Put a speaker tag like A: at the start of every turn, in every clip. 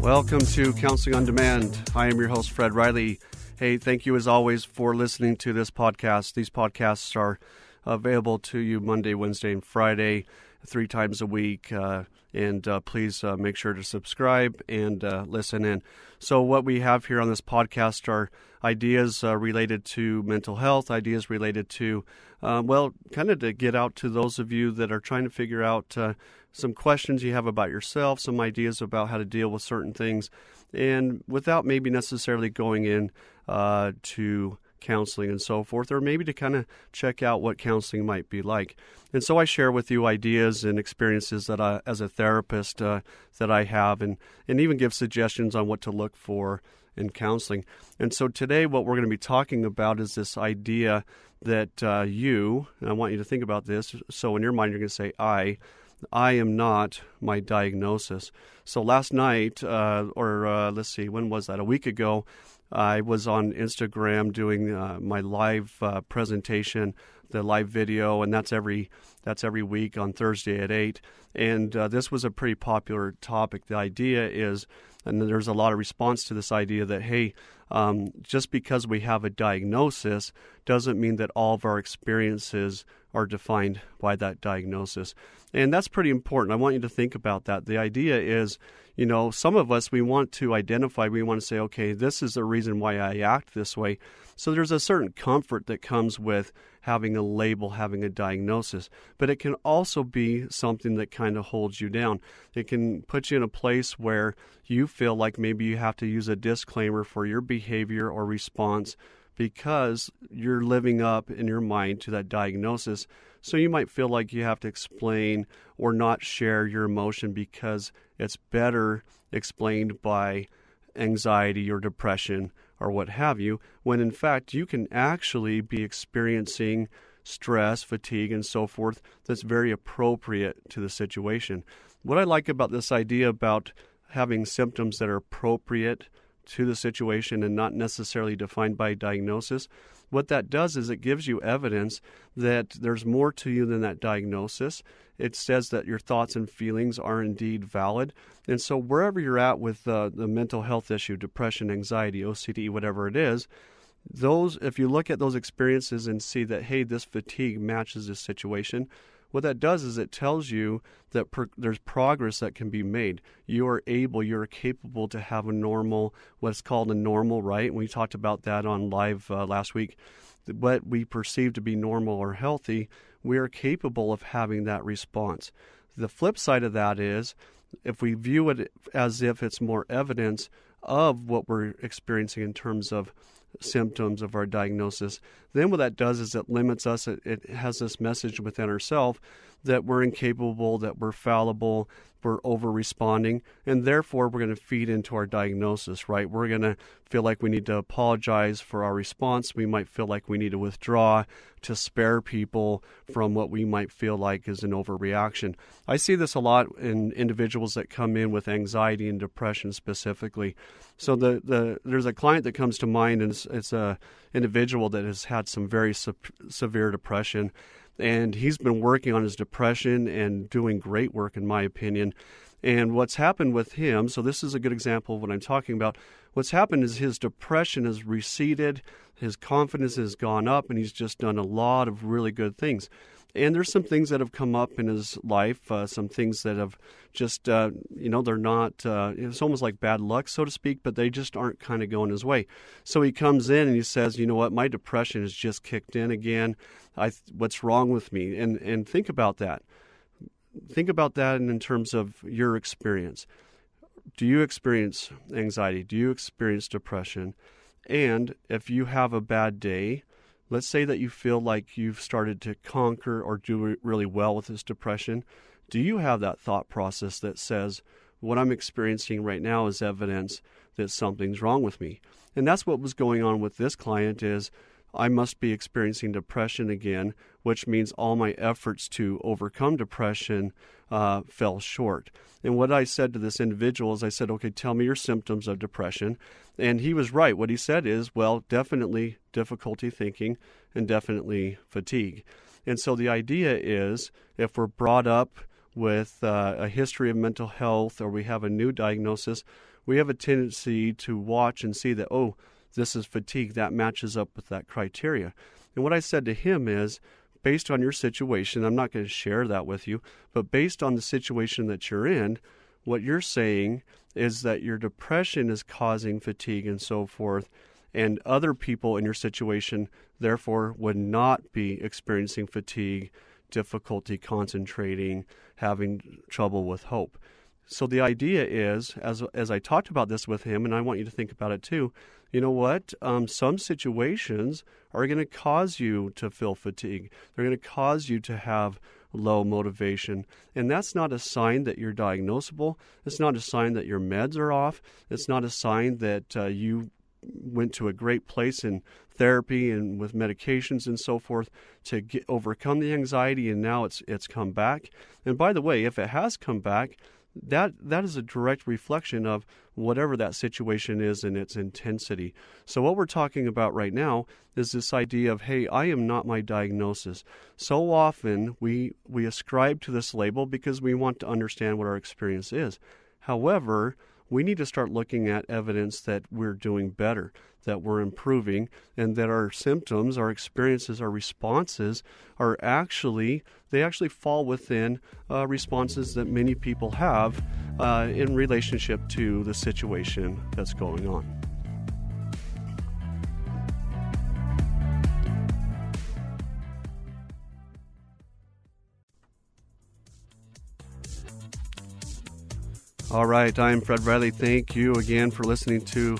A: Welcome to Counseling on Demand. I am your host, Fred Riley. Hey, thank you as always for listening to this podcast. These podcasts are available to you Monday, Wednesday, and Friday, three times a week. Uh, and uh, please uh, make sure to subscribe and uh, listen in. So, what we have here on this podcast are ideas uh, related to mental health, ideas related to, uh, well, kind of to get out to those of you that are trying to figure out some questions you have about yourself, some ideas about how to deal with certain things, and without maybe necessarily going in uh, to counseling and so forth, or maybe to kind of check out what counseling might be like. And so I share with you ideas and experiences that I, as a therapist, uh, that I have, and and even give suggestions on what to look for in counseling. And so today, what we're going to be talking about is this idea that uh, you, I want you to think about this. So in your mind, you're going to say I I am not my diagnosis. So last night, uh, or uh, let's see, when was that? A week ago, I was on Instagram doing uh, my live uh, presentation, the live video, and that's every that's every week on Thursday at eight. And uh, this was a pretty popular topic. The idea is, and there's a lot of response to this idea that hey, um, just because we have a diagnosis doesn't mean that all of our experiences are defined by that diagnosis. And that's pretty important. I want you to think about that. The idea is, you know, some of us, we want to identify, we want to say, okay, this is the reason why I act this way. So there's a certain comfort that comes with having a label, having a diagnosis. But it can also be something that kind of holds you down. It can put you in a place where you feel like maybe you have to use a disclaimer for your behavior or response because you're living up in your mind to that diagnosis. So you might feel like you have to explain or not share your emotion because it's better explained by anxiety or depression or what have you, when in fact you can actually be experiencing stress, fatigue, and so forth that's very appropriate to the situation. What I like about this idea about having symptoms that are appropriate to the situation and not necessarily defined by diagnosis. What that does is it gives you evidence that there's more to you than that diagnosis. It says that your thoughts and feelings are indeed valid. And so, wherever you're at with uh, the mental health issue, depression, anxiety, OCD, whatever it is, those if you look at those experiences and see that hey this fatigue matches this situation what that does is it tells you that there's progress that can be made. You are able, you're capable to have a normal, what's called a normal, right? We talked about that on live uh, last week. What we perceive to be normal or healthy, we are capable of having that response. The flip side of that is if we view it as if it's more evidence of what we're experiencing in terms of symptoms of our diagnosis, then what that does is it limits us. It, it has this message within ourselves that we're incapable, that we're fallible, we're over responding, and therefore we're going to feed into our diagnosis, right? We're going to feel like we need to apologize for our response. We might feel like we need to withdraw to spare people from what we might feel like is an overreaction. I see this a lot in individuals that come in with anxiety and depression specifically. So the, the there's a client that comes to mind, and it's, it's a individual that has had some very se- severe depression and he's been working on his depression and doing great work, in my opinion. And what's happened with him, so this is a good example of what I'm talking about. What's happened is his depression has receded, his confidence has gone up, and he's just done a lot of really good things. And there's some things that have come up in his life, uh, some things that have just, uh, you know, they're not, uh, it's almost like bad luck, so to speak, but they just aren't kind of going his way. So he comes in and he says, you know what, my depression has just kicked in again. I, what's wrong with me? And, and think about that. Think about that in terms of your experience. Do you experience anxiety? Do you experience depression? And if you have a bad day, let's say that you feel like you've started to conquer or do really well with this depression, do you have that thought process that says, what I'm experiencing right now is evidence that something's wrong with me? And that's what was going on with this client is I must be experiencing depression again, which means all my efforts to overcome depression uh, fell short. And what I said to this individual is, I said, okay, tell me your symptoms of depression. And he was right. What he said is, well, definitely difficulty thinking and definitely fatigue. And so the idea is if we're brought up with uh, a history of mental health or we have a new diagnosis, we have a tendency to watch and see that, oh, this is fatigue. That matches up with that criteria. And what I said to him is, based on your situation, I'm not going to share that with you, but based on the situation that you're in, what you're saying is that your depression is causing fatigue and so forth, and other people in your situation, therefore, would not be experiencing fatigue, difficulty concentrating, having trouble with hope. So the idea is, as as I talked about this with him, and I want you to think about it too. You know what? Um, some situations are going to cause you to feel fatigue. They're going to cause you to have low motivation, and that's not a sign that you're diagnosable. It's not a sign that your meds are off. It's not a sign that uh, you went to a great place in therapy and with medications and so forth to get, overcome the anxiety and now it's it's come back. And by the way, if it has come back, that that is a direct reflection of whatever that situation is in its intensity. So what we're talking about right now is this idea of hey, I am not my diagnosis. So often we we ascribe to this label because we want to understand what our experience is. However, we need to start looking at evidence that we're doing better, that we're improving, and that our symptoms, our experiences, our responses are actually, they actually fall within uh, responses that many people have uh, in relationship to the situation that's going on. All right, I'm Fred Riley. Thank you again for listening to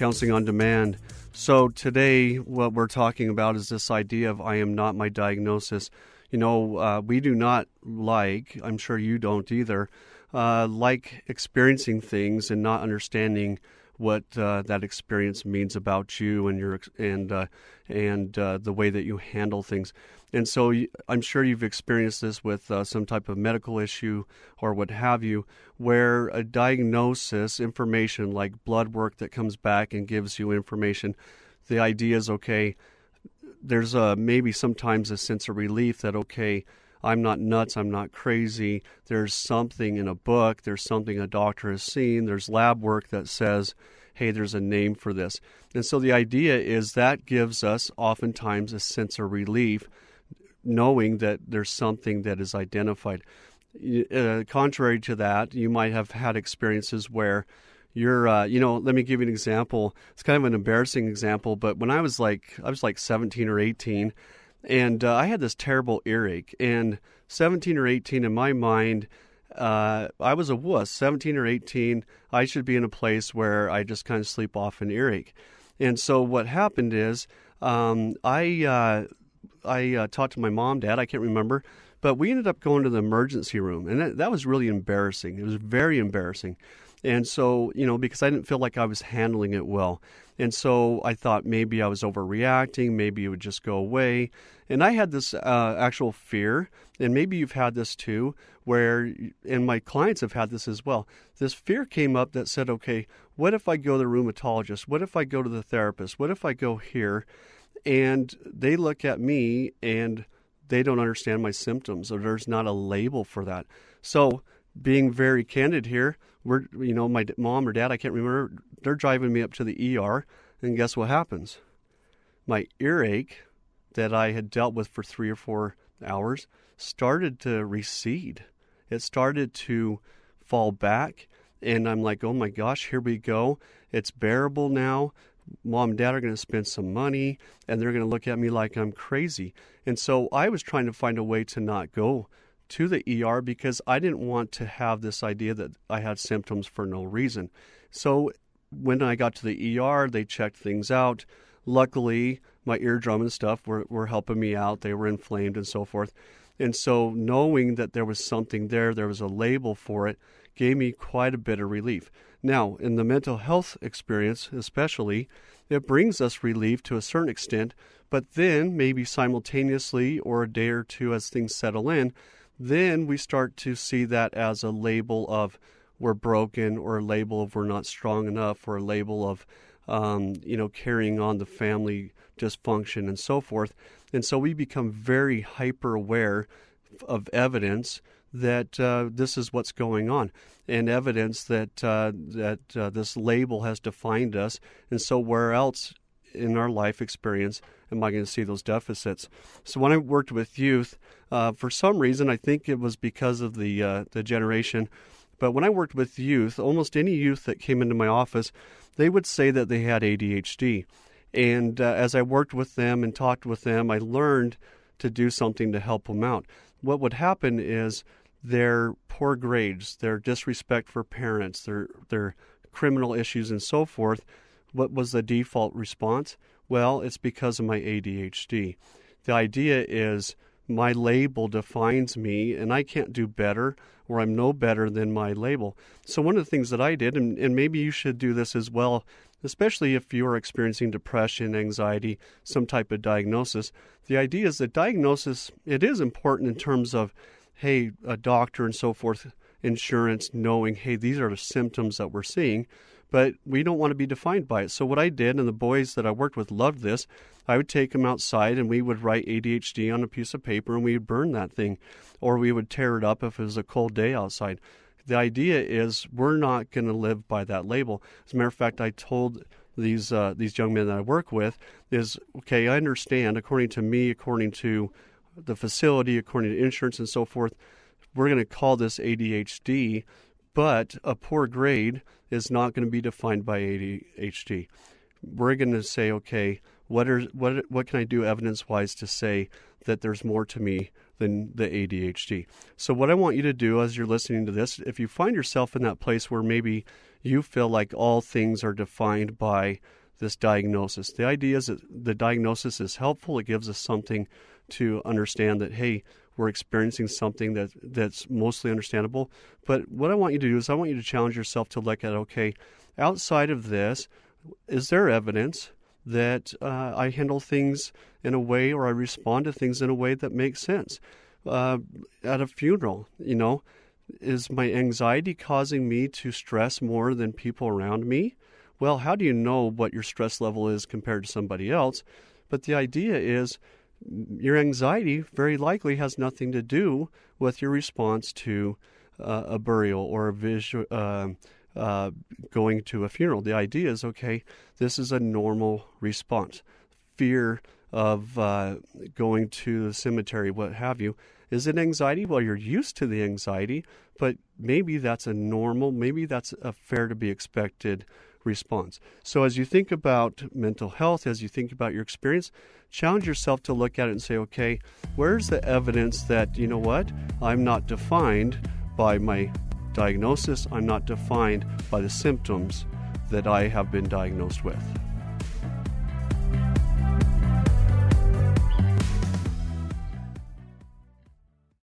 A: Counseling on Demand. So, today, what we're talking about is this idea of I am not my diagnosis. You know, uh, we do not like, I'm sure you don't either, uh, like experiencing things and not understanding what uh, that experience means about you and your and uh, and uh, the way that you handle things. And so I'm sure you've experienced this with uh, some type of medical issue or what have you, where a diagnosis, information like blood work that comes back and gives you information, the idea is okay. There's a, maybe sometimes a sense of relief that okay, I'm not nuts, I'm not crazy. There's something in a book, there's something a doctor has seen, there's lab work that says, hey, there's a name for this. And so the idea is that gives us oftentimes a sense of relief knowing that there's something that is identified. Uh, contrary to that, you might have had experiences where you're, uh, you know, let me give you an example. It's kind of an embarrassing example, but when I was like, I was like 17 or 18, and uh, I had this terrible earache. And 17 or 18, in my mind, uh, I was a wuss. 17 or 18, I should be in a place where I just kind of sleep off an earache. And so what happened is, um, I uh, I uh, talked to my mom, dad, I can't remember, but we ended up going to the emergency room, and that, that was really embarrassing. It was very embarrassing. And so, you know, because I didn't feel like I was handling it well. And so I thought maybe I was overreacting, maybe it would just go away. And I had this uh, actual fear, and maybe you've had this too, where, and my clients have had this as well. This fear came up that said, okay, what if I go to the rheumatologist? What if I go to the therapist? What if I go here? and they look at me and they don't understand my symptoms or there's not a label for that so being very candid here we're you know my mom or dad i can't remember they're driving me up to the er and guess what happens my earache that i had dealt with for three or four hours started to recede. It started to fall back. And I'm like, oh my gosh, here we go. It's bearable now. Mom and dad are going to spend some money and they're going to look at me like I'm crazy. And so I was trying to find a way to not go to the ER because I didn't want to have this idea that I had symptoms for no reason. So when I got to the ER, they checked things out. Luckily, my eardrum and stuff were, were helping me out. They were inflamed and so forth. And so, knowing that there was something there, there was a label for it, gave me quite a bit of relief. Now, in the mental health experience, especially, it brings us relief to a certain extent, but then maybe simultaneously or a day or two as things settle in, then we start to see that as a label of we're broken or a label of we're not strong enough or a label of um, you know carrying on the family dysfunction and so forth. And so we become very hyper aware of evidence that uh, this is what's going on and evidence that uh, that uh, this label has defined us. And so where else in our life experience am I going to see those deficits? So when I worked with youth, uh, for some reason, I think it was because of the uh, the generation. But when I worked with youth, almost any youth that came into my office, they would say that they had ADHD. And uh, as I worked with them and talked with them, I learned to do something to help them out. What would happen is their poor grades, their disrespect for parents, their their criminal issues and so forth what was the default response? Well, it's because of my ADHD. The idea is my label defines me and I can't do better or I'm no better than my label. So, one of the things that I did, and, and maybe you should do this as well, especially if you're experiencing depression, anxiety, some type of diagnosis, the idea is that diagnosis, it is important in terms of, hey, a doctor and so forth, insurance, knowing, hey, these are the symptoms that we're seeing but we don't want to be defined by it. So what I did, and the boys that I worked with loved this, I would take them outside and we would write ADHD on a piece of paper and we would burn that thing, or we would tear it up if it was a cold day outside. The idea is we're not going to live by that label. As a matter of fact, I told these uh, these young men that I work with is okay. I understand, according to me, according to the facility, according to insurance and so forth, we're going to call this ADHD but a poor grade is not going to be defined by ADHD. We're going to say, okay, what are what what can I do evidence wise to say that there's more to me than the ADHD? So what I want you to do as you're listening to this, if you find yourself in that place where maybe you feel like all things are defined by this diagnosis, the idea is that the diagnosis is helpful. It gives us something to understand that hey, we're experiencing something that that's mostly understandable. But what I want you to do is I want you to challenge yourself to look at okay, outside of this, is there evidence that uh, I handle things in a way or I respond to things in a way that makes sense? Uh, at a funeral, you know, is my anxiety causing me to stress more than people around me? Well, how do you know what your stress level is compared to somebody else? But the idea is your anxiety very likely has nothing to do with your response to uh, a burial or a uh, uh, going to a funeral. The idea is okay, this is a normal response. Fear of uh, going to the cemetery, what have you. Is it anxiety? Well, you're used to the anxiety, but maybe that's a normal, maybe that's a fair to be expected response. So, as you think about mental health, as you think about your experience, challenge yourself to look at it and say, okay, where's the evidence that, you know what, I'm not defined by my diagnosis, I'm not defined by the symptoms that I have been diagnosed with.